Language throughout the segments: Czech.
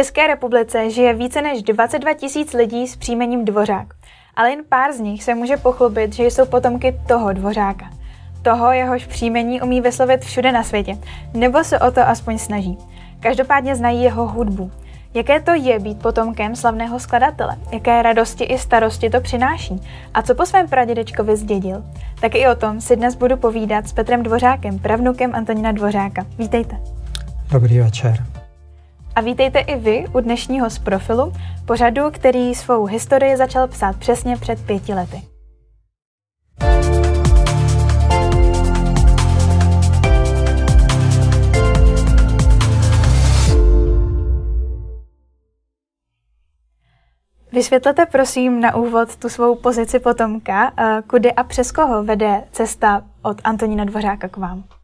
České republice žije více než 22 tisíc lidí s příjmením Dvořák, ale jen pár z nich se může pochlubit, že jsou potomky toho Dvořáka. Toho, jehož příjmení umí vyslovit všude na světě, nebo se o to aspoň snaží. Každopádně znají jeho hudbu. Jaké to je být potomkem slavného skladatele? Jaké radosti i starosti to přináší? A co po svém pradědečkovi zdědil? Tak i o tom si dnes budu povídat s Petrem Dvořákem, pravnukem Antonína Dvořáka. Vítejte. Dobrý večer. A vítejte i vy u dnešního z profilu, pořadu, který svou historii začal psát přesně před pěti lety. Vysvětlete prosím na úvod tu svou pozici potomka, eh, kudy a přes koho vede cesta od Antonína Dvořáka k vám?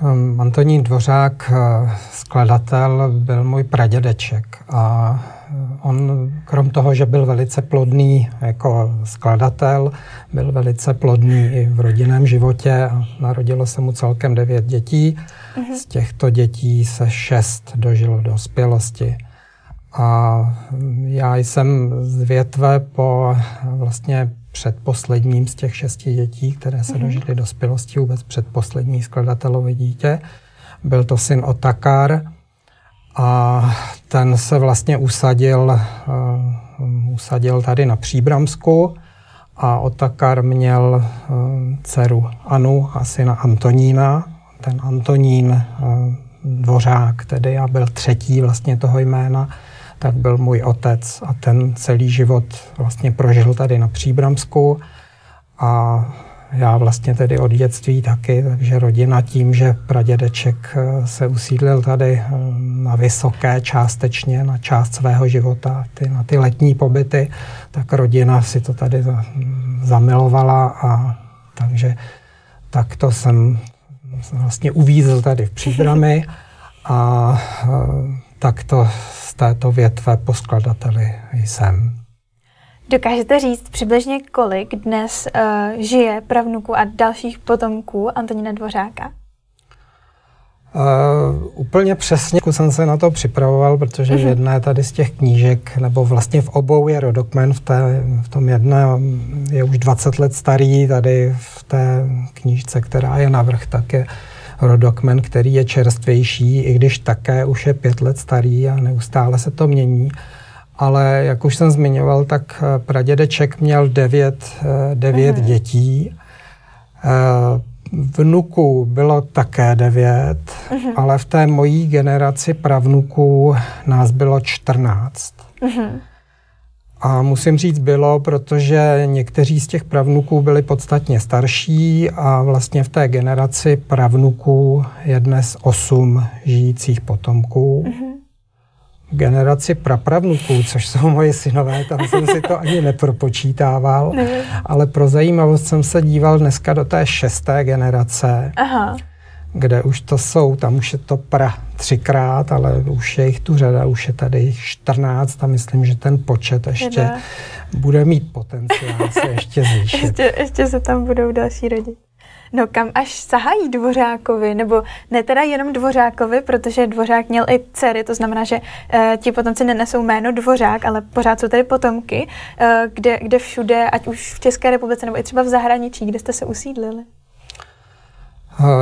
Um, Antonín Dvořák, eh, skladatel, byl můj pradědeček a eh, on, krom toho, že byl velice plodný jako skladatel, byl velice plodný i v rodinném životě. Narodilo se mu celkem devět dětí. Uh-huh. Z těchto dětí se šest dožilo do dospělosti. A já jsem z větve po vlastně předposledním z těch šesti dětí, které se mm-hmm. dožily dospělosti, vůbec předposlední skladatelové dítě. Byl to syn Otakar a ten se vlastně usadil, uh, usadil tady na Příbramsku a Otakar měl uh, dceru Anu a syna Antonína. Ten Antonín uh, Dvořák tedy a byl třetí vlastně toho jména, tak byl můj otec a ten celý život vlastně prožil tady na Příbramsku. A já vlastně tedy od dětství taky, takže rodina tím, že pradědeček eh, se usídlil tady eh, na vysoké částečně, na část svého života, ty, na ty letní pobyty, tak rodina si to tady zamilovala a takže takto jsem vlastně uvízl tady v Příbrami. A eh, takto z této větve po skladateli jsem. Dokážete říct přibližně, kolik dnes uh, žije pravnuku a dalších potomků Antonína Dvořáka? Uh, úplně přesně jsem se na to připravoval, protože uh-huh. v jedné tady z těch knížek, nebo vlastně v obou je rodokmen, v, té, v tom jedné je už 20 let starý, tady v té knížce, která je navrh, tak je rodokmen, který je čerstvější, i když také už je pět let starý a neustále se to mění. Ale jak už jsem zmiňoval, tak eh, pradědeček měl devět, eh, devět mm. dětí. Eh, vnuků bylo také devět, mm. ale v té mojí generaci pravnuků nás bylo čtrnáct. Mm. A musím říct bylo, protože někteří z těch pravnuků byli podstatně starší a vlastně v té generaci pravnuků je dnes osm žijících potomků. Mm-hmm. V generaci prapravnuků, což jsou moje synové, tam jsem si to ani nepropočítával, ale pro zajímavost jsem se díval dneska do té šesté generace. Aha kde už to jsou, tam už je to pra třikrát, ale už je jich tu řada, už je tady 14 a myslím, že ten počet ještě Jeda. bude mít potenciál se ještě zvýšit. ještě, ještě se tam budou další rodit. No kam až sahají Dvořákovi, nebo ne teda jenom Dvořákovi, protože Dvořák měl i dcery, to znamená, že e, ti potomci nenesou jméno Dvořák, ale pořád jsou tady potomky, e, kde, kde všude, ať už v České republice, nebo i třeba v zahraničí, kde jste se usídlili.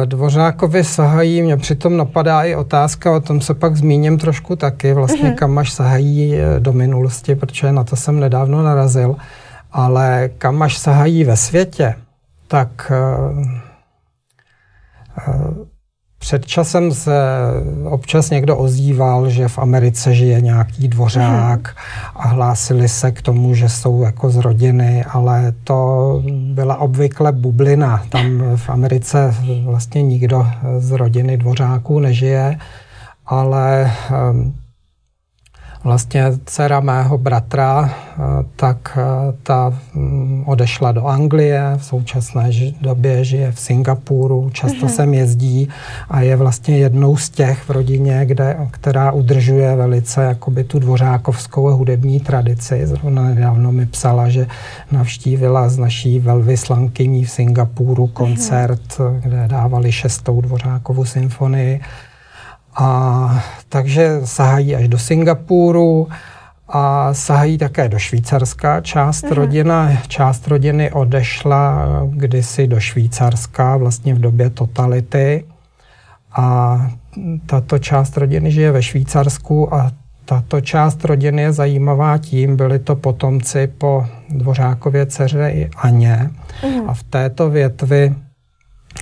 Dvořákovi sahají, mě přitom napadá i otázka, o tom se pak zmíním trošku taky, vlastně mm-hmm. kam až sahají eh, do minulosti, protože na to jsem nedávno narazil, ale kam až sahají ve světě, tak uh, uh, před časem se občas někdo ozýval, že v Americe žije nějaký dvořák mhm. a hlásili se k tomu, že jsou jako z rodiny, ale to byla obvykle bublina. Tam v Americe vlastně nikdo z rodiny dvořáků nežije, ale um, Vlastně dcera mého bratra, eh, tak eh, ta mm, odešla do Anglie, v současné době žije v Singapuru, často mm-hmm. sem jezdí a je vlastně jednou z těch v rodině, kde, která udržuje velice jakoby tu dvořákovskou hudební tradici. Zrovna nedávno mi psala, že navštívila z naší velvyslankyní v Singapuru koncert, mm-hmm. kde dávali šestou dvořákovou symfonii A takže sahají až do Singapuru a sahají také do Švýcarska. Část, mm-hmm. rodina, část rodiny odešla kdysi do Švýcarska, vlastně v době totality. A tato část rodiny žije ve Švýcarsku a tato část rodiny je zajímavá tím, byli to potomci po Dvořákově dceře i Aně. Mm. A v této větvi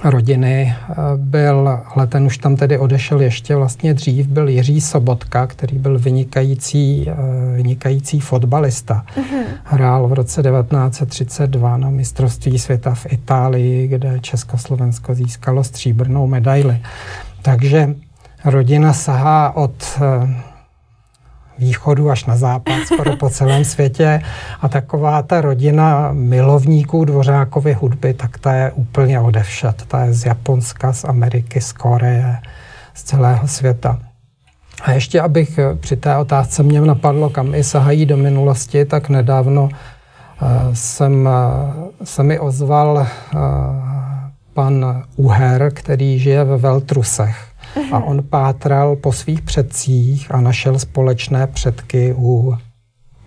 rodiny eh, byl, ale ten už tam tedy odešel ještě vlastně dřív, byl Jiří Sobotka, který byl vynikající, eh, vynikající fotbalista. Mm-hmm. Hrál v roce 1932 na mistrovství světa v Itálii, kde Československo získalo stříbrnou medaili. Takže rodina sahá od eh, východu až na západ, skoro po celém světě. A taková ta rodina milovníků Dvořákovy hudby, tak ta je úplně odevšat. Ta je z Japonska, z Ameriky, z Koreje, z celého světa. A ještě abych při té otázce mě napadlo, kam i sahají do minulosti, tak nedávno uh, jsem, uh, se mi ozval pan Uher, který žije ve Veltrusech a on pátral po svých předcích a našel společné předky u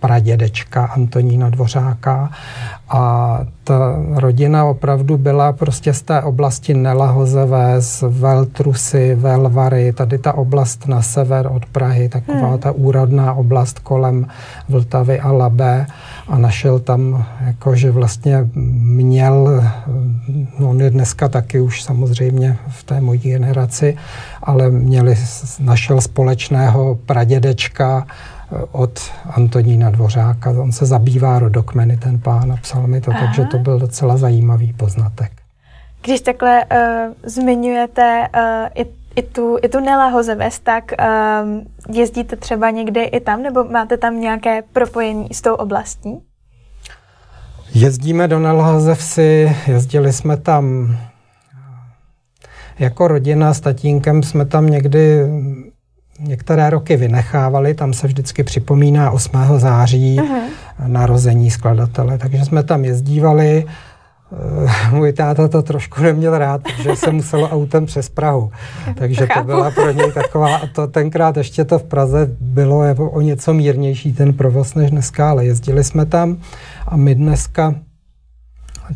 pradědečka Antonína Dvořáka a ta rodina opravdu byla prostě z té oblasti Nelahozevé, z Veltrusy, Velvary, tady ta oblast na sever od Prahy, taková hmm. ta úrodná oblast kolem Vltavy a Labé a našel tam, jakože vlastně měl, no on je dneska taky už samozřejmě v té mojí generaci, ale měli, našel společného pradědečka, od Antonína Dvořáka. On se zabývá rodokmeny, ten pán, a psal mi to, Aha. takže to byl docela zajímavý poznatek. Když takhle uh, zmiňujete uh, i, i, tu, i tu Nelahozevest, tak uh, jezdíte třeba někdy i tam, nebo máte tam nějaké propojení s tou oblastí? Jezdíme do Nelahozevsi, jezdili jsme tam jako rodina s tatínkem jsme tam někdy některé roky vynechávali, tam se vždycky připomíná 8. září uh-huh. narození skladatele, takže jsme tam jezdívali. Eh, můj táta to trošku neměl rád, protože se muselo autem přes Prahu. Takže to byla pro něj taková, a to tenkrát ještě to v Praze bylo o něco mírnější ten provoz než dneska, ale jezdili jsme tam a my dneska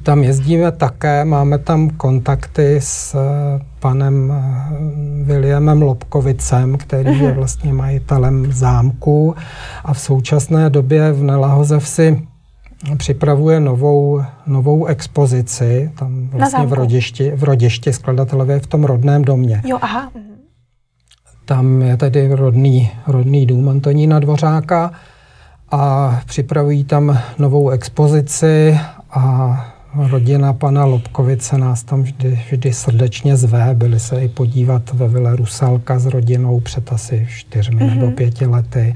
tam jezdíme také, máme tam kontakty s eh, panem eh, Williamem Lobkovicem, který je mhm. vlastně majitelem zámku a v současné době v Nelahozevsi připravuje novou, novou expozici, tam vlastně v Rodišti, v Rodišti skladatelově v tom rodném domě. Jo, aha. Tam je tedy rodný, rodný dům Antonína Dvořáka a připravují tam novou expozici a rodina pana Lobkovice nás tam vždy, vždy srdečně zve. Byli se i podívat ve Vile Rusalka s rodinou před asi čtyřmi mm-hmm. nebo pěti lety.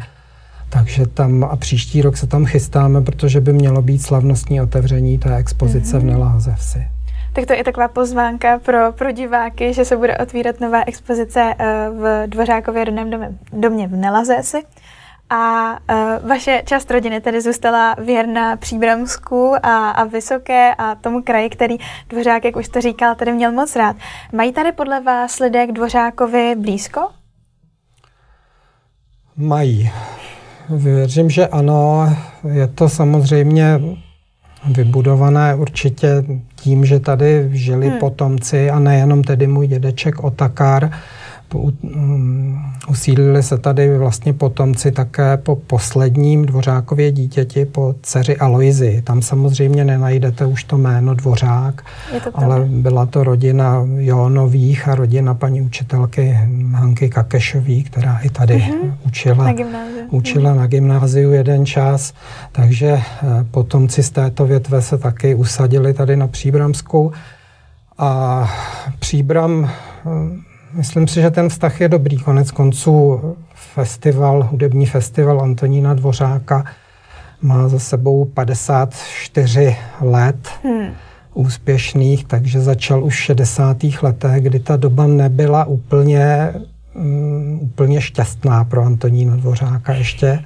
Takže tam a příští rok se tam chystáme, protože by mělo být slavnostní otevření té expozice mm-hmm. v Nelázevsi. Tak to je taková pozvánka pro, pro diváky, že se bude otvírat nová expozice eh, v Dvořákově rodném domě, domě v Nelazési. A uh, vaše část rodiny tedy zůstala věrná Příbramsku a, a Vysoké a tomu kraji, který Dvořák, jak už to říkal, tady měl moc rád. Mají tady podle vás lidé k Dvořákovi blízko? Mají. Věřím, že ano. Je to samozřejmě vybudované určitě tím, že tady žili hmm. potomci a nejenom tedy můj dědeček Otakar, usídlili se tady vlastně potomci také po posledním Dvořákově dítěti, po dceři Aloizi. Tam samozřejmě nenajdete už to jméno Dvořák, to ale byla to rodina Jónových a rodina paní učitelky Hanky Kakešový, která i tady uh-huh. učila, na učila uh-huh. na gymnáziu jeden čas. Takže eh, potomci z této větve se taky usadili tady na Příbramsku. A Příbram eh, Myslím si, že ten vztah je dobrý. Konec konců festival, hudební festival Antonína Dvořáka má za sebou 54 let hmm. úspěšných, takže začal už v 60. letech, kdy ta doba nebyla úplně, um, úplně šťastná pro Antonína Dvořáka ještě.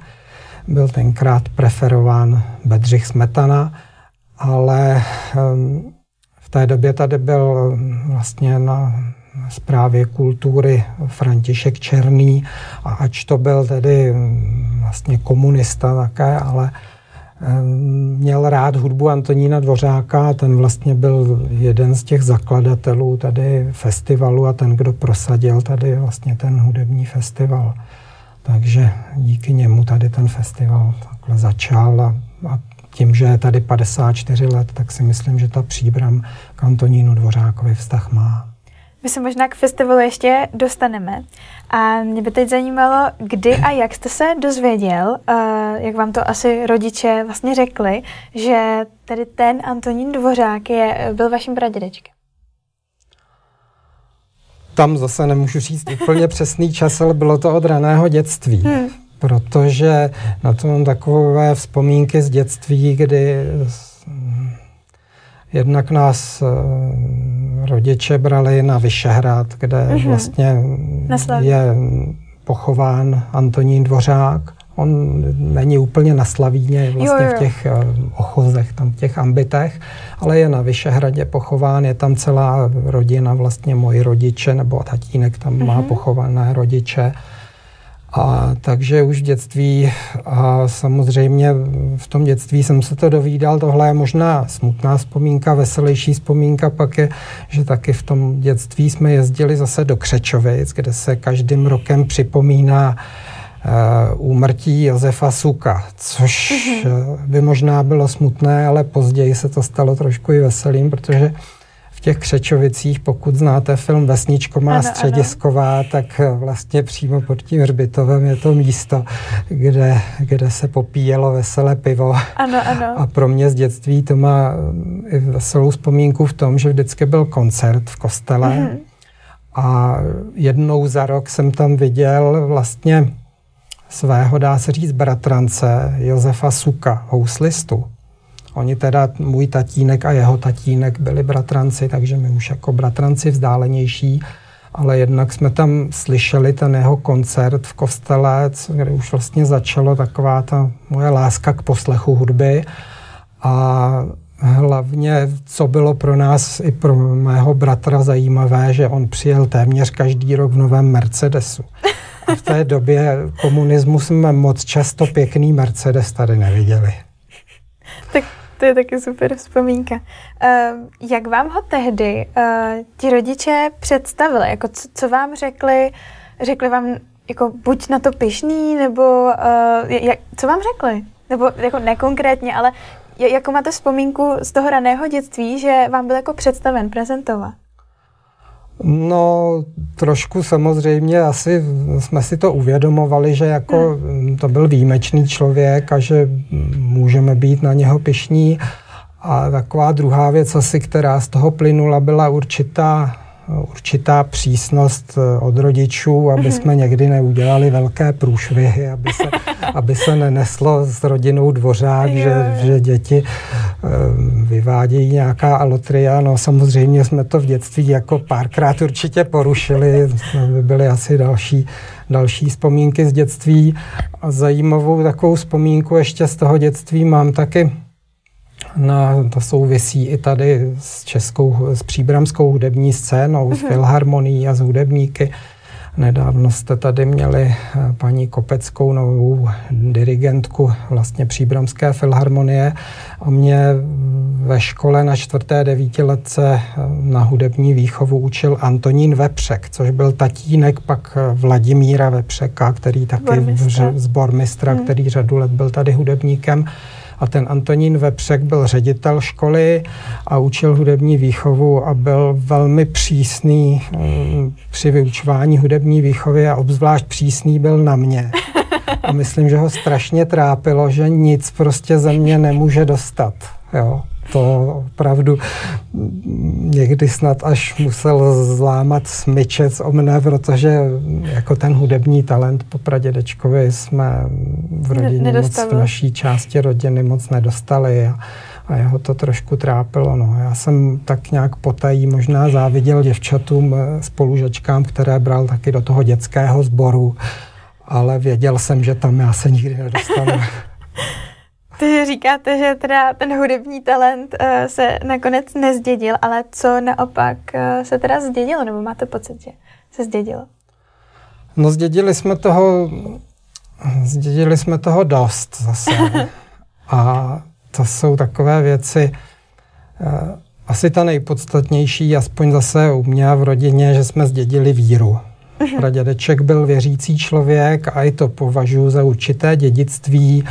Byl tenkrát preferován Bedřich Smetana, ale um, v té době tady byl vlastně na zprávě kultury František Černý a ač to byl tedy mm, vlastně komunista také, ale měl rád hudbu Antonína Dvořáka a ten vlastně byl jeden z těch zakladatelů tady festivalu a ten, kdo prosadil tady vlastně ten hudební festival. Takže díky němu tady ten festival takhle začal a, a tím, že je tady 54 let, tak si myslím, že ta příbram k Antonínu Dvořákovi vztah má. My se možná k festivalu ještě dostaneme. A mě by teď zajímalo, kdy a jak jste se dozvěděl, uh, jak vám to asi rodiče vlastně řekli, že tady ten Antonín Dvořák je, byl vaším pradědečkem. Tam zase nemůžu říct úplně přesný čas, ale bylo to od raného dětství. Hmm. Protože na to mám takové vzpomínky z dětství, kdy Jednak nás uh, rodiče brali na Vyšehrad, kde uh-huh. vlastně je pochován Antonín Dvořák. On není úplně na Slavíně, vlastně jo, jo. v těch uh, ochozech, tam v těch ambitech, ale je na Vyšehradě pochován, je tam celá rodina, vlastně moji rodiče, nebo tatínek tam uh-huh. má mhm. pochované rodiče. A takže už v dětství a samozřejmě v tom dětství jsem se to dovídal, tohle je možná smutná vzpomínka, veselější vzpomínka pak je, že taky v tom dětství jsme jezdili zase do Křečovic, kde se každým rokem připomíná uh, úmrtí Josefa Suka, což mm-hmm. by možná bylo smutné, ale později se to stalo trošku i veselým, protože těch Křečovicích, pokud znáte film Vesničko má ano, středisková, ano. tak eh, vlastně přímo pod tím hřbitovem je to místo, kde, kde se popíjelo veselé pivo. Ano, ano. A pro mě z dětství to má eh, i veselou vzpomínku v tom, že vždycky byl koncert v kostele mm-hmm. a jednou za rok jsem tam viděl vlastně svého, dá se říct, bratrance Josefa Suka, houslistu. Oni teda, můj tatínek a jeho tatínek byli bratranci, takže my už jako bratranci vzdálenější, ale jednak jsme tam slyšeli ten jeho koncert v kostele, kde už vlastně začalo taková ta moje láska k poslechu hudby a hlavně, co bylo pro nás i pro mého bratra zajímavé, že on přijel téměř každý rok v novém Mercedesu. A v té době komunismu jsme moc často pěkný Mercedes tady neviděli. To je taky super vzpomínka. Uh, jak vám ho tehdy uh, ti rodiče představili? Jako co, co vám řekli? Řekli vám jako buď na to pišný, nebo uh, jak, co vám řekli? Nebo jako nekonkrétně, ale jako máte vzpomínku z toho raného dětství, že vám byl jako představen, prezentovat? No, trošku samozřejmě asi jsme si to uvědomovali, že jako hmm. to byl výjimečný člověk a že můžeme být na něho pišní. A taková druhá věc asi, která z toho plynula, byla určitá určitá přísnost eh, od rodičů, aby mhm. jsme někdy neudělali velké průšvihy, aby se, aby se neneslo s rodinou dvořák, že, že děti eh, vyvádějí nějaká alotria. No samozřejmě jsme to v dětství jako párkrát určitě porušili, by byly asi další, další vzpomínky z dětství. A zajímavou takovou vzpomínku ještě z toho dětství mám taky na, to souvisí i tady s českou, s příbramskou hudební scénou, mm-hmm. s mhm. filharmonií a s hudebníky. Nedávno jste tady měli eh, paní Kopeckou, novou dirigentku vlastně příbramské filharmonie a mě ve škole na čtvrté devítiletce eh, na hudební výchovu učil Antonín Vepřek, což byl tatínek pak eh, Vladimíra Vepřeka, který taky zbormistra, zbormistra hmm. který řadu let byl tady hudebníkem a ten Antonín Vepřek byl ředitel školy a učil hudební výchovu a byl velmi přísný mm, při vyučování hudební výchovy a obzvlášť přísný byl na mě. A myslím, že ho strašně trápilo, že nic prostě ze mě nemůže dostat. Jo to opravdu někdy snad až musel zlámat smyčec o mne, protože jako ten hudební talent po pradědečkovi jsme v rodině moc, v naší části rodiny moc nedostali a, a jeho to trošku trápilo. No. Já jsem tak nějak potají možná záviděl děvčatům, eh, spolužačkám, které bral taky do toho dětského sboru, ale věděl jsem, že tam já se nikdy nedostanu. Takže říkáte, že teda ten hudební talent uh, se nakonec nezdědil, ale co naopak uh, se teda zdědilo, nebo máte pocit, že se zdědilo? No zdědili jsme toho, zdědili jsme toho dost zase. A to jsou takové věci, uh, asi ta nejpodstatnější, aspoň zase u mě v rodině, že jsme zdědili víru. Mhm. Pradědeček byl věřící člověk a i to považuji za určité dědictví, um,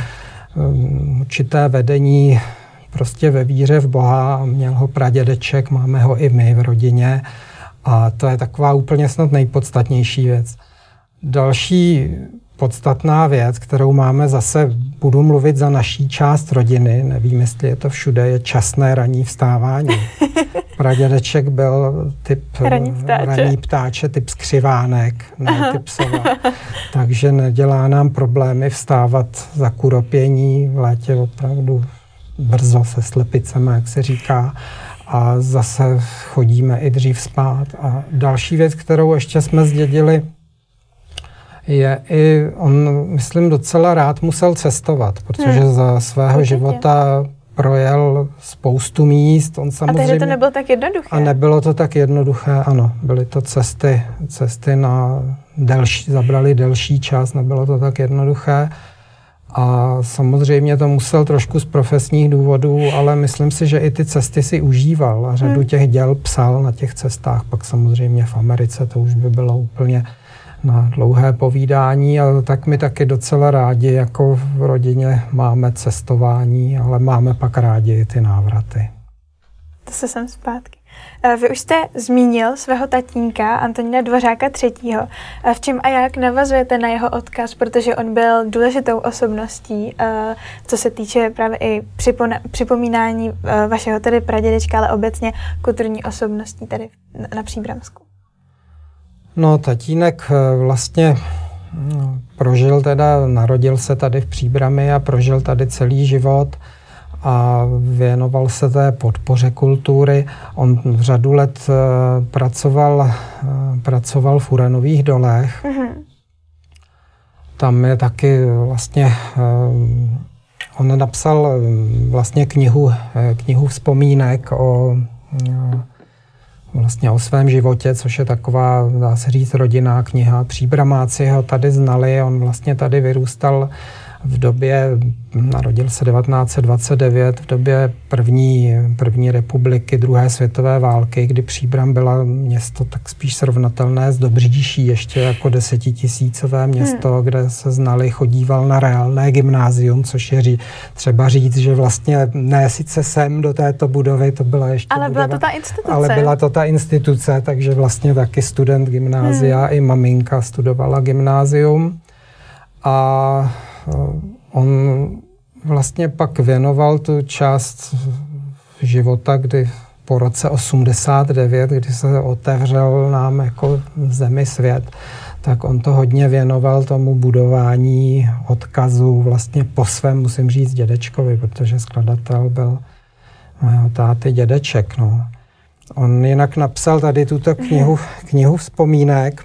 určité vedení prostě ve víře v Boha. Měl ho pradědeček, máme ho i my v rodině. A to je taková úplně snad nejpodstatnější věc. Další podstatná věc, kterou máme zase, budu mluvit za naší část rodiny, nevím, jestli je to všude, je časné ranní vstávání. Pradědeček byl typ raní ptáče, raní ptáče typ skřivánek, ne Aha. typ sova. Takže nedělá nám problémy vstávat za kuropění v létě opravdu brzo se slepicemi, jak se říká. A zase chodíme i dřív spát. A další věc, kterou ještě jsme zdědili, je i, on, myslím, docela rád musel cestovat, protože hmm. za svého Určitě. života projel spoustu míst. On samozřejmě, a takže to nebylo tak jednoduché? A nebylo to tak jednoduché, ano. Byly to cesty, cesty na delší, zabrali delší čas, nebylo to tak jednoduché. A samozřejmě to musel trošku z profesních důvodů, ale myslím si, že i ty cesty si užíval a řadu hmm. těch děl psal na těch cestách. Pak samozřejmě v Americe to už by bylo úplně na dlouhé povídání, ale tak my taky docela rádi jako v rodině máme cestování, ale máme pak rádi ty návraty. To se sem zpátky. Eh, vy už jste zmínil svého tatínka Antonína Dvořáka III. Eh, v čem a jak navazujete na jeho odkaz, protože on byl důležitou osobností, eh, co se týče právě i připomínání vašeho tedy pradědečka, ale obecně kulturní osobností tady na Příbramsku. No, tatínek eh, vlastně no, prožil teda, narodil se tady v Příbrami a prožil tady celý život a věnoval se té podpoře kultury. On v řadu let uh, pracoval, uh, pracoval v Uranových dolech. Mm-hmm. Tam je taky vlastně, on napsal vlastně knihu, knihu vzpomínek o vlastně o svém životě, což je taková, dá se říct, rodinná kniha. Příbramáci ho tady znali, on vlastně tady vyrůstal v době, narodil se 1929, v době první, první republiky, druhé světové války, kdy Příbram byla město tak spíš srovnatelné s Dobříší, ještě jako desetitisícové město, hmm. kde se znali, chodíval na reálné gymnázium, což je ří, třeba říct, že vlastně ne sice sem do této budovy, to byla ještě Ale budova, byla to ta instituce. Ale byla to ta instituce, takže vlastně taky student gymnázia, hmm. i maminka studovala gymnázium. A On vlastně pak věnoval tu část života, kdy po roce 89, kdy se otevřel nám jako zemi svět, tak on to hodně věnoval tomu budování odkazu vlastně po svém, musím říct, dědečkovi, protože skladatel byl mého táty dědeček. No. On jinak napsal tady tuto knihu, knihu vzpomínek,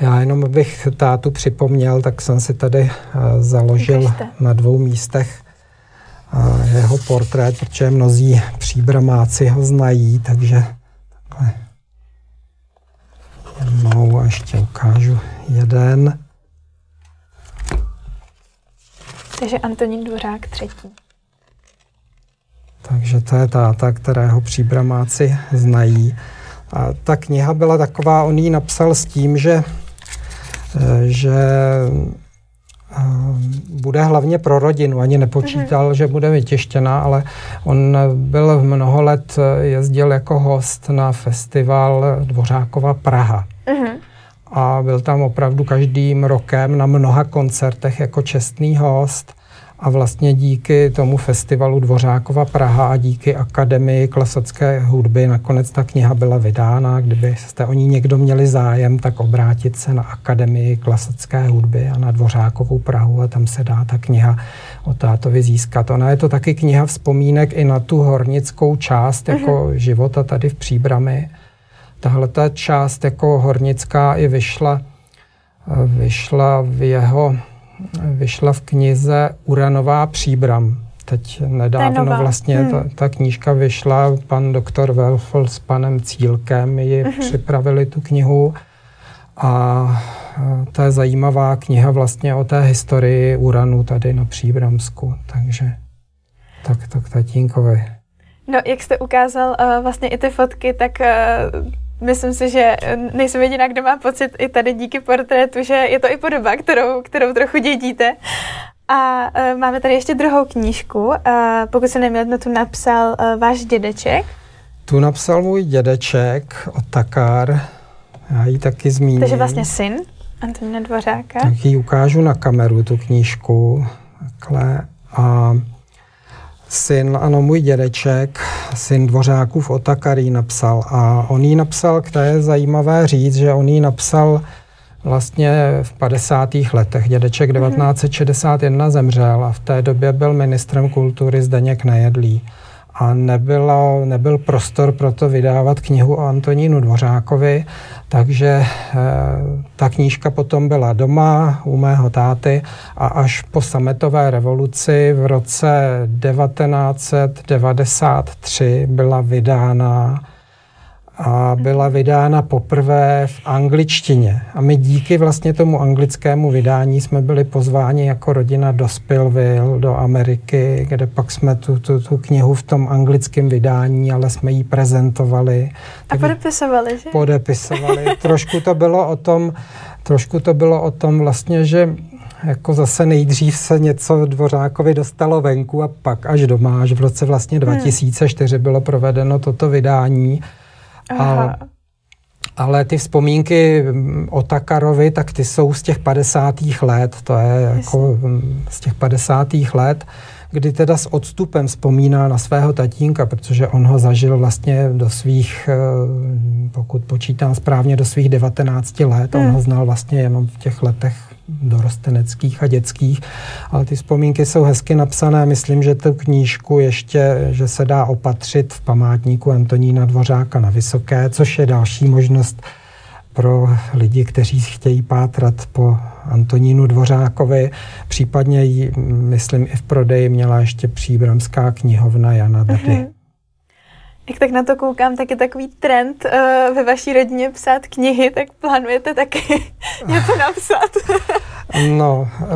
já jenom bych tátu připomněl, tak jsem si tady eh, založil Ukažte. na dvou místech eh, jeho portrét, protože mnozí příbramáci ho znají, takže takhle jednou a ještě ukážu jeden. Takže Antonín Dvořák třetí. Takže to je táta, kterého příbramáci znají. A ta kniha byla taková, on ji napsal s tím, že že eh, bude hlavně pro rodinu. Ani nepočítal, mm-hmm. že bude vytěštěná, ale on byl mnoho let, eh, jezdil jako host na festival Dvořákova Praha. Mm-hmm. A byl tam opravdu každým rokem na mnoha koncertech jako čestný host. A vlastně díky tomu festivalu Dvořákova Praha a díky Akademii klasické hudby nakonec ta kniha byla vydána. Kdybyste o ní někdo měli zájem, tak obrátit se na Akademii klasické hudby a na Dvořákovou Prahu a tam se dá ta kniha o tátovi získat. Ona je to taky kniha vzpomínek i na tu hornickou část jako uh-huh. života tady v Příbrami. Tahle ta část jako hornická i vyšla, vyšla v jeho vyšla v knize Uranová příbram. Teď nedávno vlastně hmm. ta, ta knížka vyšla, pan doktor Welfel s panem Cílkem ji uh-huh. připravili tu knihu a to je zajímavá kniha vlastně o té historii uranu tady na Příbramsku, takže tak, tak tatínkovi. No, jak jste ukázal uh, vlastně i ty fotky, tak uh, myslím si, že nejsem jediná, kdo má pocit i tady díky portrétu, že je to i podoba, kterou, kterou trochu dědíte. A uh, máme tady ještě druhou knížku. Uh, pokud se neměl, tu napsal uh, váš dědeček. Tu napsal můj dědeček, Otakar. Já ji taky zmíním. Takže vlastně syn Antonína Dvořáka. Tak ji ukážu na kameru, tu knížku. Takhle. A syn, ano, můj dědeček, syn Dvořákův Otakarý napsal. A on ji napsal, které je zajímavé říct, že on ji napsal vlastně v 50. letech. Dědeček 1961 mhm. zemřel a v té době byl ministrem kultury Zdeněk Nejedlý. A nebylo, nebyl prostor pro to vydávat knihu o Antonínu Dvořákovi, takže e, ta knížka potom byla doma u mého táty a až po sametové revoluci v roce 1993 byla vydána a byla vydána poprvé v angličtině. A my díky vlastně tomu anglickému vydání jsme byli pozváni jako rodina do Spillville, do Ameriky, kde pak jsme tu, tu, tu knihu v tom anglickém vydání, ale jsme ji prezentovali. A podepisovali, že? Podepisovali. trošku to bylo o tom, trošku to bylo o tom vlastně, že jako zase nejdřív se něco Dvořákovi dostalo venku a pak až doma, až v roce vlastně 2004 hmm. bylo provedeno toto vydání. A, ale ty vzpomínky o Takarovi, tak ty jsou z těch 50. let, to je jako z těch 50. let, kdy teda s odstupem vzpomíná na svého tatínka, protože on ho zažil vlastně do svých, eh, pokud počítám správně, do svých 19 let. Hmm. On ho znal vlastně jenom v těch letech dorosteneckých a dětských, ale ty vzpomínky jsou hezky napsané. Myslím, že tu knížku ještě, že se dá opatřit v památníku Antonína Dvořáka na Vysoké, což je další možnost pro lidi, kteří chtějí pátrat po Antonínu Dvořákovi. Případně myslím, i v prodeji měla ještě příbramská knihovna Jana Drdy. Mm-hmm. Jak tak na to koukám, tak je takový trend uh, ve vaší rodině psát knihy, tak plánujete taky něco napsat? no, eh,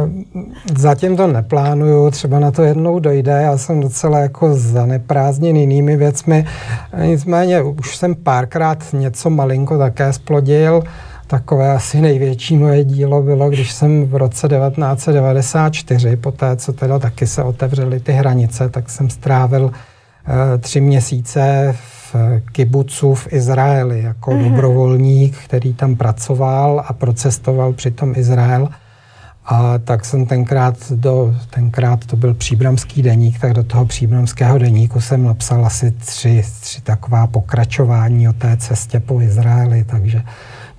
zatím to neplánuju, třeba na to jednou dojde, já jsem docela jako zaneprázdněn jinými věcmi, nicméně už jsem párkrát něco malinko také splodil, takové asi největší moje dílo bylo, když jsem v roce 1994, po té, co teda taky se otevřely ty hranice, tak jsem strávil tři měsíce v kibucu v Izraeli jako mm-hmm. dobrovolník, který tam pracoval a procestoval přitom Izrael. A tak jsem tenkrát, do, tenkrát to byl příbramský deník, tak do toho příbramského deníku jsem napsal asi tři, tři taková pokračování o té cestě po Izraeli, takže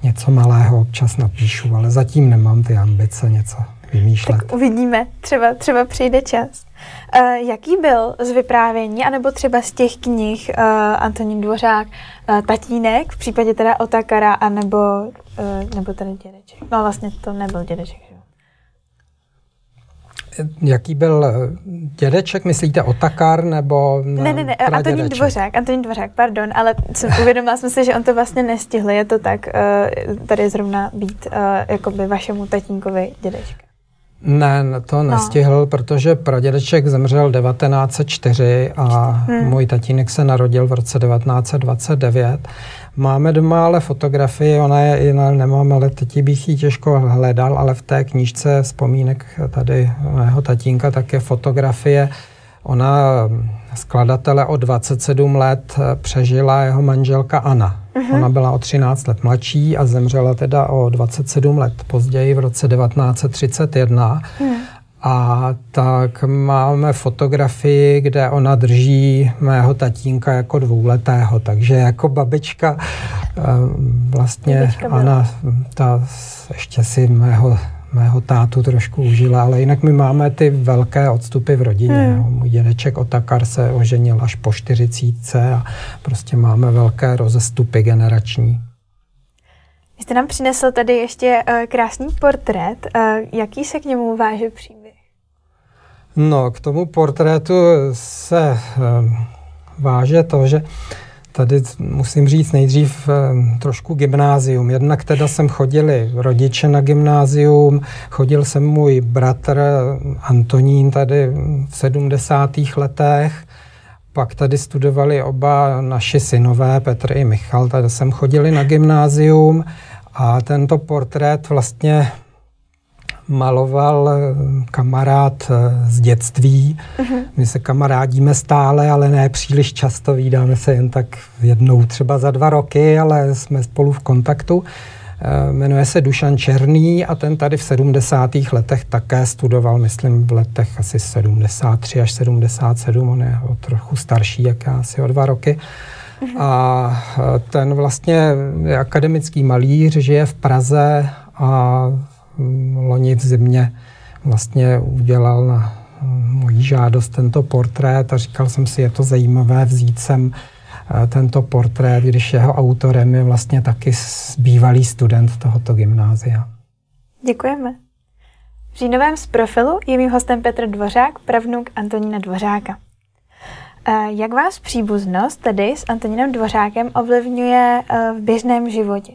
něco malého občas napíšu, ale zatím nemám ty ambice něco vymýšlet. Tak uvidíme, třeba, třeba přijde čas. Uh, jaký byl z vyprávění, anebo třeba z těch knih uh, Antonín Dvořák, uh, tatínek, v případě teda Otakara, anebo, uh, nebo tady dědeček? No vlastně to nebyl dědeček, že? Jaký byl dědeček, myslíte Otakar nebo Ne, ne, ne, Antonín Dvořák, Antonín Dvořák, pardon, ale jsem uvědomila jsem si, že on to vlastně nestihl, je to tak, tady zrovna být jakoby vašemu tatínkovi dědečka. Ne, to no. nestihl, protože pradědeček zemřel 1904 a hmm. můj tatínek se narodil v roce 1929. Máme doma ale fotografii, ona je jiná, nemám, ale teď bych ji těžko hledal, ale v té knížce vzpomínek tady mého tatínka tak je fotografie. Ona skladatele o 27 let přežila jeho manželka Anna. Uh-huh. Ona byla o 13 let mladší a zemřela teda o 27 let později v roce 1931. Uh-huh. A tak máme fotografii, kde ona drží mého tatínka jako dvouletého, takže jako babička eh, vlastně babička Ana, ta ještě si mého mého tátu trošku užila, ale jinak my máme ty velké odstupy v rodině. Hmm. Můj dědeček Otakar se oženil až po 40 a prostě máme velké rozestupy generační. Vy jste nám přinesl tady ještě uh, krásný portrét. Uh, jaký se k němu váže příběh? No, k tomu portrétu se uh, váže to, že tady musím říct nejdřív uh, trošku gymnázium. Jednak teda jsem chodili rodiče na gymnázium, chodil jsem můj bratr Antonín tady v 70. letech, pak tady studovali oba naši synové, Petr i Michal, tady jsem chodili na gymnázium a tento portrét vlastně maloval eh, kamarád eh, z dětství. Uh-huh. My se kamarádíme stále, ale ne příliš často. Vídáme se jen tak jednou třeba za dva roky, ale jsme spolu v kontaktu. Eh, jmenuje se Dušan Černý a ten tady v 70. letech také studoval, myslím v letech asi 73 až 77, on je o trochu starší, jak já, asi o dva roky. Mhm. A ten vlastně je akademický malíř, žije v Praze a hm, loni v zimě vlastně udělal na hm, mojí žádost tento portrét a říkal jsem si, je to zajímavé vzít sem Eh, tento portrét, když jeho autorem je vlastně taky bývalý student tohoto gymnázia. Děkujeme. V říjnovém z profilu je mým hostem Petr Dvořák, pravnuk Antonína Dvořáka. Eh, jak vás příbuznost tedy s Antonínem Dvořákem ovlivňuje eh, v běžném životě?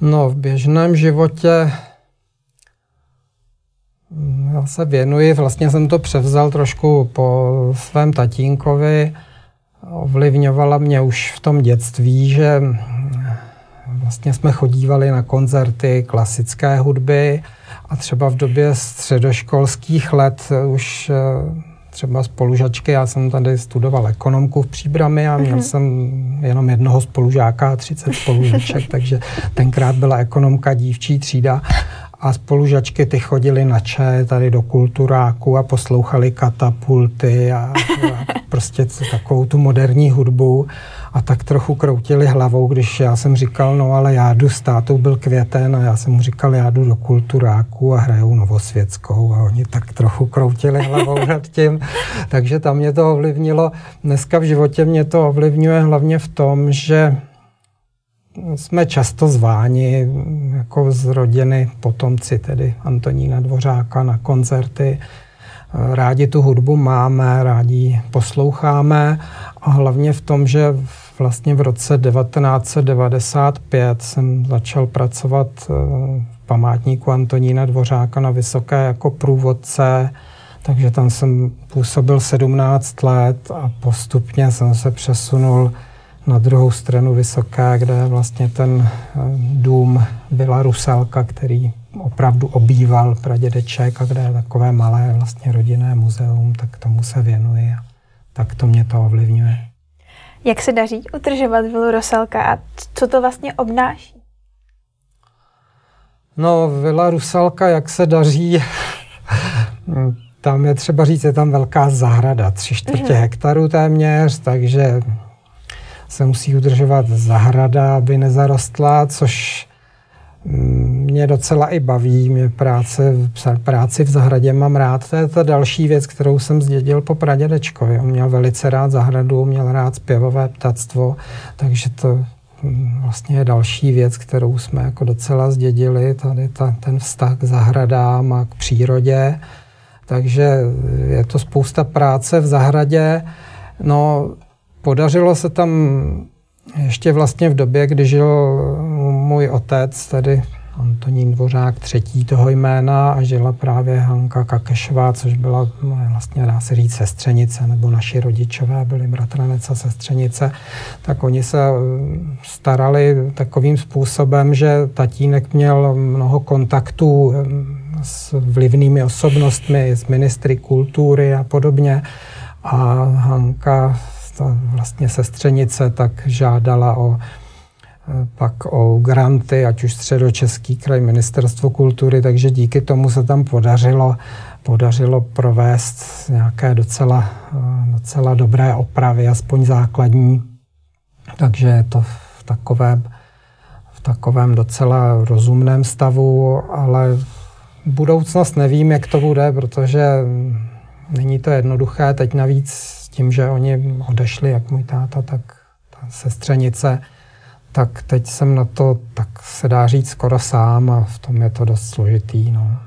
No, v běžném životě já se věnuji, vlastně jsem to převzal trošku po svém tatínkovi. Ovlivňovala mě už v tom dětství, že vlastně jsme chodívali na koncerty klasické hudby a třeba v době středoškolských let už eh, třeba spolužačky, já jsem tady studoval ekonomku v Příbrami a měl mm-hmm. jsem jenom jednoho spolužáka a 30 spolužaček, takže tenkrát byla ekonomka dívčí třída a spolužačky ty chodili na če tady do kulturáku a poslouchali katapulty a, a prostě takovou tu moderní hudbu a tak trochu kroutili hlavou, když já jsem říkal, no ale já jdu s tátou, byl květen a já jsem mu říkal, já jdu do kulturáku a hrajou novosvětskou a oni tak trochu kroutili hlavou nad tím, takže tam mě to ovlivnilo. Dneska v životě mě to ovlivňuje hlavně v tom, že jsme často zváni jako z rodiny potomci, tedy Antonína Dvořáka na koncerty. Rádi tu hudbu máme, rádi posloucháme a hlavně v tom, že vlastně v roce 1995 jsem začal pracovat eh, v památníku Antonína Dvořáka na Vysoké jako průvodce, takže tam jsem působil 17 let a postupně jsem se přesunul na druhou stranu Vysoká, kde je vlastně ten eh, dům byla Rusalka, který opravdu obýval pradědeček a kde je takové malé vlastně rodinné muzeum, tak tomu se věnuji. Tak to mě to ovlivňuje. Jak se daří utržovat vilu Rusalka a co to vlastně obnáší? No, Vila Rusalka, jak se daří, tam je třeba říct, je tam velká zahrada, tři čtvrtě mm-hmm. hektarů téměř, takže se musí udržovat zahrada, aby nezarostla, což mm, mě docela i baví, mě práce, práci v zahradě mám rád. To je ta další věc, kterou jsem zdědil po pradědečkovi. On měl velice rád zahradu, měl rád zpěvové ptactvo, takže to mm, vlastně je další věc, kterou jsme jako docela zdědili, tady ta, ten vztah k zahradám a k přírodě. Takže je to spousta práce v zahradě. No, Podařilo se tam ještě vlastně v době, kdy žil můj otec, tedy Antonín Dvořák třetí toho jména a žila právě Hanka Kakešová, což byla no, vlastně dá se říct sestřenice, nebo naši rodičové byli bratranec a sestřenice, tak oni se starali takovým způsobem, že tatínek měl mnoho kontaktů s vlivnými osobnostmi, s ministry kultury a podobně. A Hanka ta vlastně sestřenice tak žádala o pak o granty, ať už středočeský kraj, ministerstvo kultury, takže díky tomu se tam podařilo, podařilo provést nějaké docela, docela dobré opravy, aspoň základní. Takže je to v takovém, v takovém docela rozumném stavu, ale budoucnost nevím, jak to bude, protože není to jednoduché. Teď navíc tím, že oni odešli, jak můj táta, tak ta sestřenice, tak teď jsem na to, tak se dá říct, skoro sám a v tom je to dost složitý. No.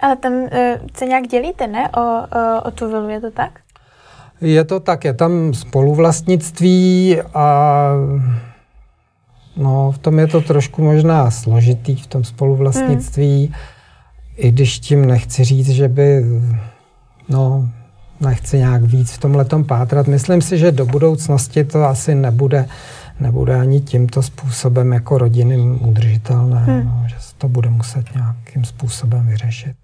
Ale tam uh, se nějak dělíte, ne? O, o, o tu vilu, je to tak? Je to tak, je tam spoluvlastnictví a no, v tom je to trošku možná složitý, v tom spoluvlastnictví, hmm. i když tím nechci říct, že by, no, nechci nějak víc v tomhle pátrat. Myslím si, že do budoucnosti to asi nebude, nebude ani tímto způsobem jako rodiny udržitelné, hmm. no, že se to bude muset nějakým způsobem vyřešit.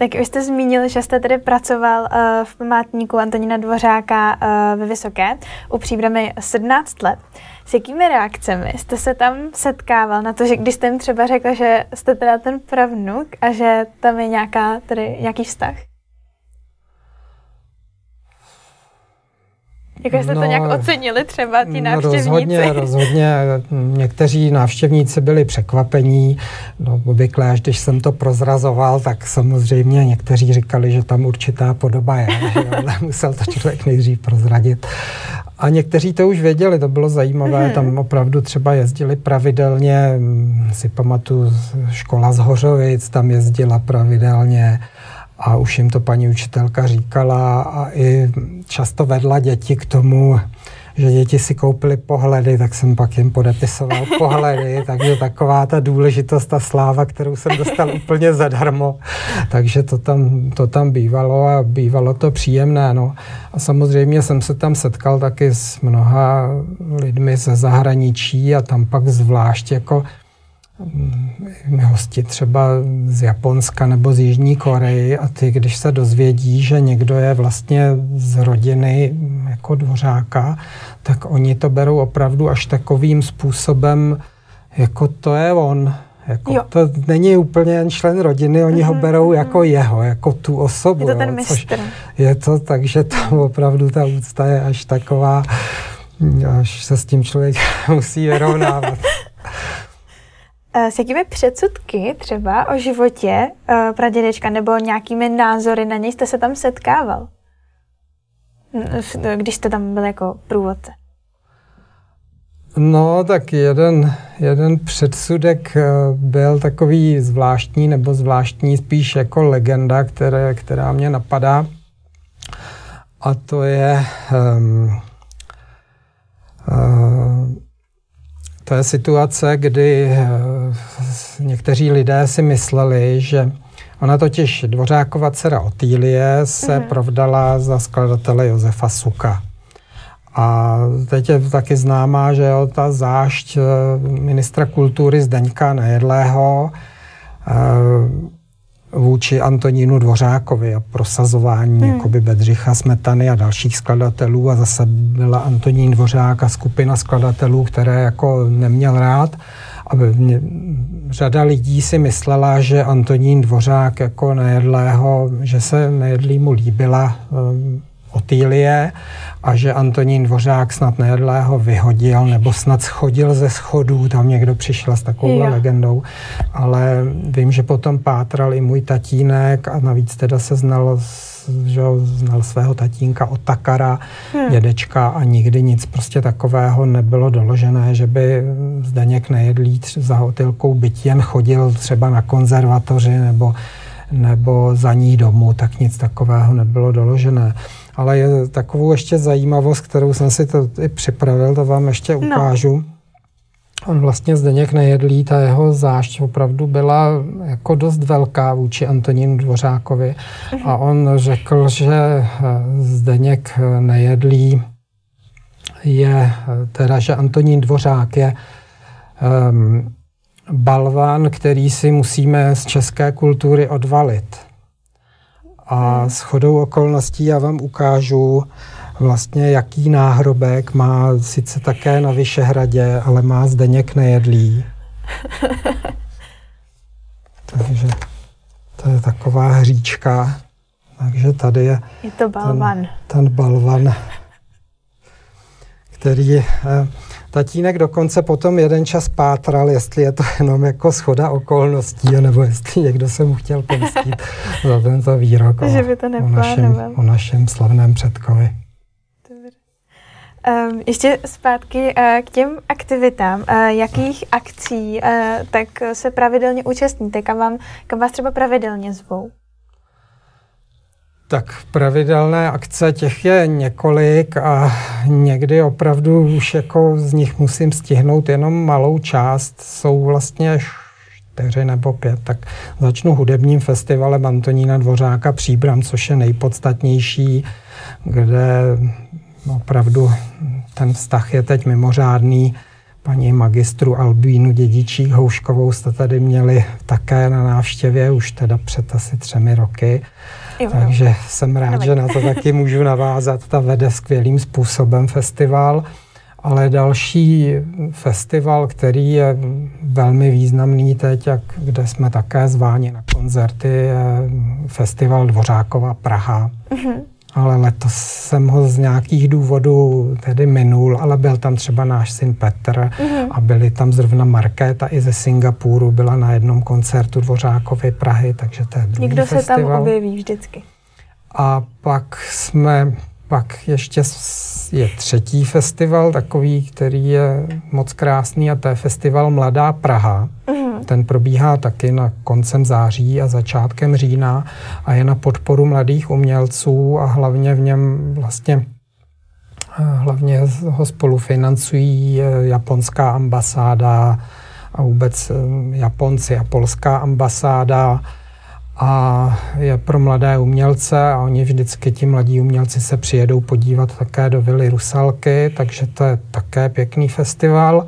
Tak vy jste zmínil, že jste tedy pracoval uh, v památníku Antonína Dvořáka uh, ve Vysoké u příbramy 17 let. S jakými reakcemi jste se tam setkával na to, že když jste jim třeba řekl, že jste teda ten pravnuk a že tam je nějaká, tedy nějaký vztah? Jako jste no, to nějak ocenili třeba ti no, návštěvníci? Rozhodně, rozhodně. Někteří návštěvníci byli překvapení. No, obvykle, až když jsem to prozrazoval, tak samozřejmě někteří říkali, že tam určitá podoba je, ale musel to člověk nejdřív prozradit. A někteří to už věděli, to bylo zajímavé, mm-hmm. tam opravdu třeba jezdili pravidelně, si pamatuju, škola z Hořovic, tam jezdila pravidelně a už jim to paní učitelka říkala a i často vedla děti k tomu, že děti si koupili pohledy, tak jsem pak jim podepisoval pohledy, takže taková ta důležitost, ta sláva, kterou jsem dostal úplně zadarmo, takže to tam, to tam bývalo a bývalo to příjemné. No. A samozřejmě jsem se tam setkal taky s mnoha lidmi ze zahraničí a tam pak zvlášť jako hosti třeba z Japonska nebo z Jižní Koreji a ty, když se dozvědí, že někdo je vlastně z rodiny jako dvořáka, tak oni to berou opravdu až takovým způsobem, jako to je on. Jako to není úplně jen člen rodiny, oni mm-hmm. ho mhm, berou mm-hmm. jako jeho, jako tu osobu. Je to ten mistr. Je to tak, že tam opravdu ta úcta je až taková, až se s tím člověk musí vyrovnávat. S jakými předsudky třeba o životě uh, pradědečka nebo nějakými názory na něj jste se tam setkával? Když jste tam byl jako průvodce. No, tak jeden, jeden předsudek eh, byl takový zvláštní, nebo zvláštní spíš jako legenda, které, která mě napadá. A to je um, uh, to je situace, kdy eh, někteří lidé si mysleli, že ona totiž Dvořákova dcera Otýlie se mm-hmm. provdala za skladatele Josefa Suka. A teď je taky známá, že jo, ta zášť eh, ministra kultury Zdeňka Nejedlého eh, vůči Antonínu Dvořákovi a prosazování hmm. jakoby Bedřicha Smetany a dalších skladatelů a zase byla Antonín Dvořák a skupina skladatelů, které jako neměl rád. A mě, řada lidí si myslela, že Antonín Dvořák jako nejedlého, že se nejedlýmu líbila um, Otýlie a že Antonín Dvořák snad nejedlého vyhodil nebo snad schodil ze schodů, tam někdo přišel s takovou legendou, ale vím, že potom pátral i můj tatínek a navíc teda se znal že znal svého tatínka Otakara, hmm. dědečka a nikdy nic prostě takového nebylo doložené, že by Zdeněk nejedlý za hotelkou jen chodil třeba na konzervatoři nebo, nebo za ní domů, tak nic takového nebylo doložené ale je takovou ještě zajímavost, kterou jsem si to i připravil, to vám ještě no. ukážu. No. On vlastně Zdeněk Nejedlý, ta jeho zášť opravdu byla jako dost velká vůči Antonínu Dvořákovi uh-huh. a on řekl, že eh, Zdeněk Nejedlý je, teda, že Antonín Dvořák je um, balván, který si musíme z české kultury odvalit. A s chodou okolností já vám ukážu vlastně, jaký náhrobek má sice také na Vyšehradě, ale má Zdeněk Nejedlý. Takže to je taková hříčka. Takže tady je, je to balvan. Ten, ten balvan, který eh, Tatínek dokonce potom jeden čas pátral, jestli je to jenom jako schoda okolností, nebo jestli někdo se mu chtěl pomstit za tento výrok o, že by to o, našem, o našem slavném předkovi. Um, ještě zpátky uh, k těm aktivitám. Uh, jakých akcí uh, tak se pravidelně účastníte? Kam, vám, kam vás třeba pravidelně zvou? Tak pravidelné akce těch je několik a někdy opravdu už jako z nich musím stihnout jenom malou část. Jsou vlastně čtyři nebo pět, tak začnu hudebním festivalem Antonína Dvořáka Příbram, což je nejpodstatnější, kde opravdu ten vztah je teď mimořádný. Paní magistru Albínu Dědičík Houškovou jste tady měli také na návštěvě, už teda před asi třemi roky. Jo, Takže jsem rád, že na to taky můžu navázat. Ta vede skvělým způsobem festival. Ale další festival, který je velmi významný teď, jak, kde jsme také zváni na koncerty, je festival Dvořákova Praha. Mm-hmm ale letos jsem ho z nějakých důvodů tedy minul, ale byl tam třeba náš syn Petr mm-hmm. a byli tam zrovna Markéta i ze Singapuru, byla na jednom koncertu Dvořákovy Prahy, takže to je druhý Někdo festival. se tam objeví vždycky. A pak jsme, pak ještě je třetí festival, takový, který je moc krásný a to je festival Mladá Praha. Mm-hmm ten probíhá taky na koncem září a začátkem října a je na podporu mladých umělců a hlavně v něm vlastně eh, hlavně ho spolufinancují eh, japonská ambasáda a vůbec eh, Japonci a polská ambasáda a je pro mladé umělce a oni vždycky ti mladí umělci se přijedou podívat také do Vily Rusalky, takže to je také pěkný festival.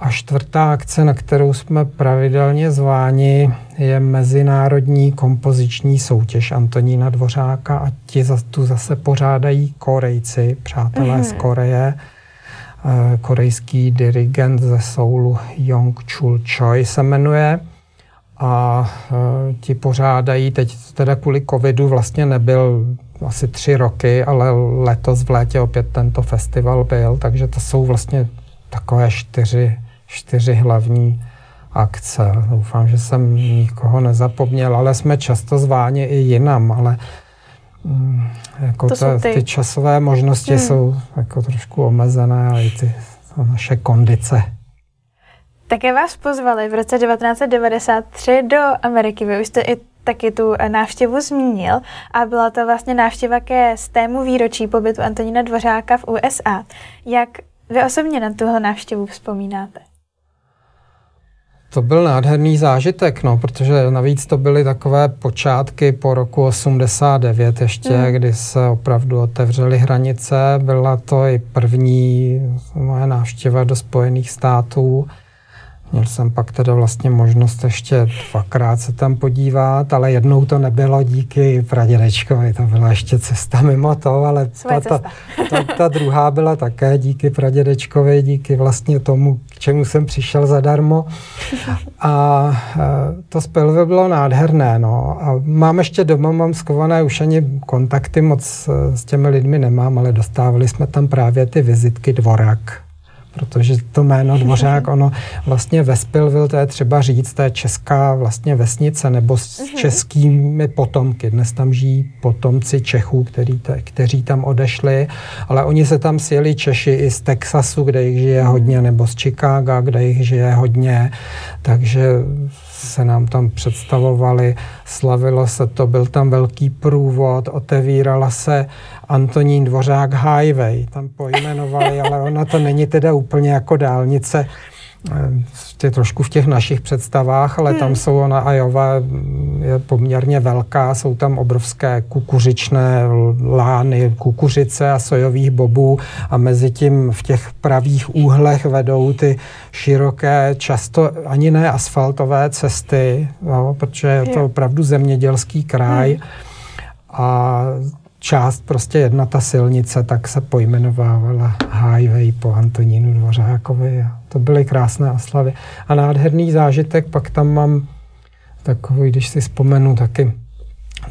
A čtvrtá akce, na kterou jsme pravidelně zváni, je Mezinárodní kompoziční soutěž Antonína Dvořáka a ti za, tu zase pořádají Korejci, přátelé mm-hmm. z Koreje. E, korejský dirigent ze Soulu Yong Chul Choi se jmenuje. A e, ti pořádají, teď teda kvůli covidu vlastně nebyl asi tři roky, ale letos v létě opět tento festival byl, takže to jsou vlastně takové čtyři čtyři hlavní akce. Doufám, že jsem nikoho nezapomněl, ale jsme často zváni i jinam, ale mm, jako to ta, ty. ty časové možnosti hmm. jsou jako trošku omezené a i ty naše kondice. Také vás pozvali v roce 1993 do Ameriky. Vy už jste i taky tu návštěvu zmínil a byla to vlastně návštěva ke stému výročí pobytu Antonína Dvořáka v USA. Jak vy osobně na tuhle návštěvu vzpomínáte? To byl nádherný zážitek, no, protože navíc to byly takové počátky po roku 89 ještě, mm. kdy se opravdu otevřely hranice. Byla to i první moje návštěva do Spojených států. Měl jsem pak teda vlastně možnost ještě dvakrát se tam podívat, ale jednou to nebylo díky pradědečkovi, to byla ještě cesta mimo to, ale ta, ta, ta, ta druhá byla také díky pradědečkovi, díky vlastně tomu, k čemu jsem přišel zadarmo. A e, to spelve bylo nádherné. No. A mám ještě doma, mám skované, už ani kontakty moc s těmi lidmi nemám, ale dostávali jsme tam právě ty vizitky Dvorak protože to jméno Dvořák, ono vlastně Vespilvil, to je třeba říct, to je česká vlastně vesnice, nebo s mhm. českými potomky. Dnes tam žijí potomci Čechů, který te, kteří tam odešli, ale oni se tam sjeli Češi i z Texasu, kde jich žije hodně, nebo z Chicaga, kde jich žije hodně, takže se nám tam představovali, slavilo se to, byl tam velký průvod, otevírala se Antonín Dvořák Highway, tam pojmenovali, ale ona to není teda úplně jako dálnice, je trošku v těch našich představách, ale hmm. tam jsou ona Ajova je poměrně velká, jsou tam obrovské kukuřičné lány, kukuřice a sojových bobů a mezi tím v těch pravých úhlech vedou ty široké, často ani ne asfaltové cesty, jo, protože je to opravdu zemědělský kraj. Hmm. A část, prostě jedna ta silnice, tak se pojmenovávala Highway po Antonínu Dvořákovi. A to byly krásné oslavy. A nádherný zážitek, pak tam mám takový, když si vzpomenu taky,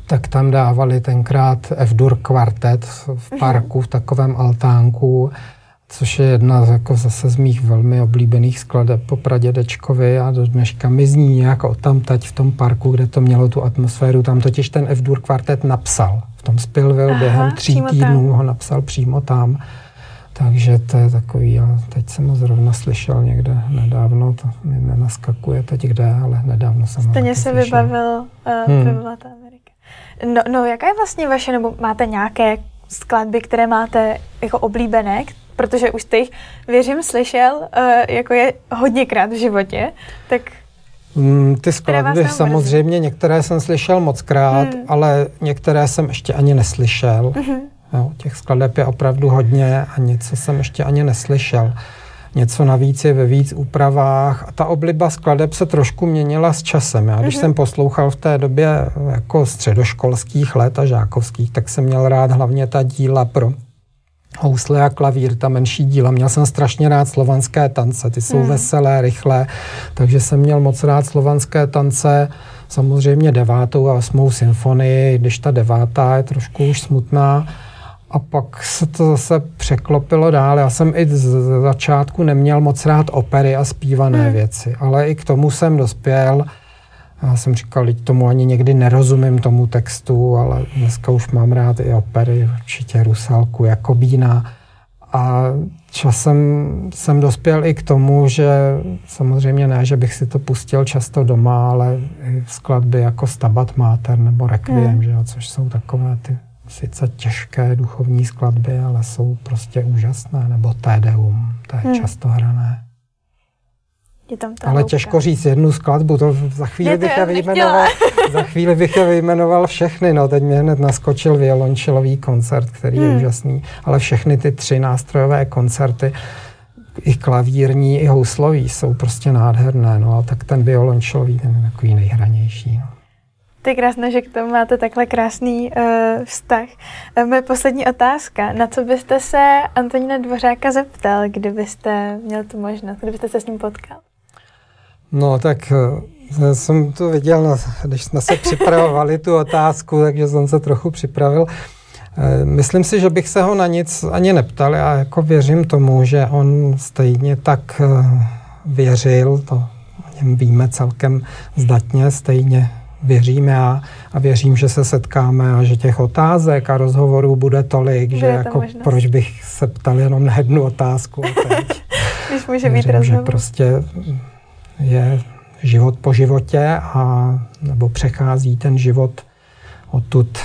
tak tam dávali tenkrát F-dur kvartet v mhm. parku, v takovém altánku, což je jedna z, jako zase z mých velmi oblíbených skladeb po pradědečkovi a do dneška mi zní nějak o tam teď v tom parku, kde to mělo tu atmosféru. Tam totiž ten F-dur kvartet napsal v tom Spillville během tří týdnů tam. ho napsal přímo tam. Takže to je takový, a teď jsem ho zrovna slyšel někde nedávno, to mi nenaskakuje teď kde, ale nedávno jsem Stejně se slyšel. vybavil uh, hmm. Amerika. No, no, jaká je vlastně vaše, nebo máte nějaké skladby, které máte jako oblíbené, protože už jste jich, věřím, slyšel, uh, jako je hodněkrát v životě, tak Mm, ty skladby samozřejmě, některé jsem slyšel moc krát, hmm. ale některé jsem ještě ani neslyšel. Hmm. Jo, těch skladeb je opravdu hodně a něco jsem ještě ani neslyšel. Něco navíc je ve víc úpravách a ta obliba skladeb se trošku měnila s časem. Já když mm-hmm. jsem poslouchal v té době jako středoškolských let a žákovských, tak jsem měl rád hlavně ta díla pro housle a klavír, ta menší díla. Měl jsem strašně rád slovanské tance, ty jsou hmm. veselé, rychlé, takže jsem měl moc rád slovanské tance, samozřejmě devátou a osmou symfonii, když ta devátá je trošku už smutná. A pak se to zase překlopilo dál. Já jsem i z začátku neměl moc rád opery a zpívané hmm. věci, ale i k tomu jsem dospěl. Já jsem říkal, že tomu ani někdy nerozumím tomu textu, ale dneska už mám rád i opery, určitě Rusalku, Jakobína. A časem jsem dospěl i k tomu, že samozřejmě ne, že bych si to pustil často doma, ale i skladby jako Stabat Mater nebo Requiem, hmm. že jo, což jsou takové ty sice těžké duchovní skladby, ale jsou prostě úžasné, nebo Tedeum, to je hmm. často hrané. Je tam ta Ale hloubka. těžko říct jednu skladbu, to za chvíli, bych je vyjmenoval, za chvíli bych je vyjmenoval všechny. No, teď mě hned naskočil violončelový koncert, který hmm. je úžasný, ale všechny ty tři nástrojové koncerty, i klavírní, i houslový, jsou prostě nádherné. No, a tak ten violončelový, ten je takový nejhranější. No. To je krásné, že k tomu máte takhle krásný uh, vztah. Uh, moje poslední otázka. Na co byste se Antonína Dvořáka zeptal, kdybyste měl tu možnost, kdybyste se s ním potkal? No tak eh, jsem to viděl, když jsme se připravovali tu otázku, takže jsem se trochu připravil. Eh, myslím si, že bych se ho na nic ani neptal. Já jako věřím tomu, že on stejně tak eh, věřil, to o něm víme celkem zdatně, stejně věřím já a věřím, že se setkáme a že těch otázek a rozhovorů bude tolik, bude že jako možnost. proč bych se ptal jenom na jednu otázku. Když může být rozhovor. že prostě je život po životě a nebo přechází ten život odtud,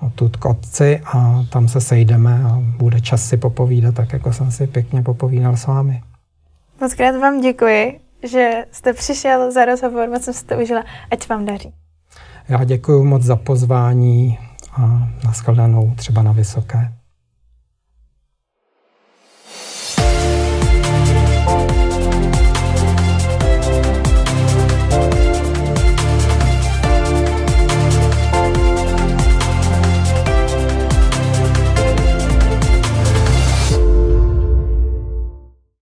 odtud k otci a tam se sejdeme a bude čas si popovídat, tak jako jsem si pěkně popovídal s vámi. Moc krát vám děkuji, že jste přišel za rozhovor, moc jsem si to užila, ať vám daří. Já děkuji moc za pozvání a nashledanou třeba na Vysoké.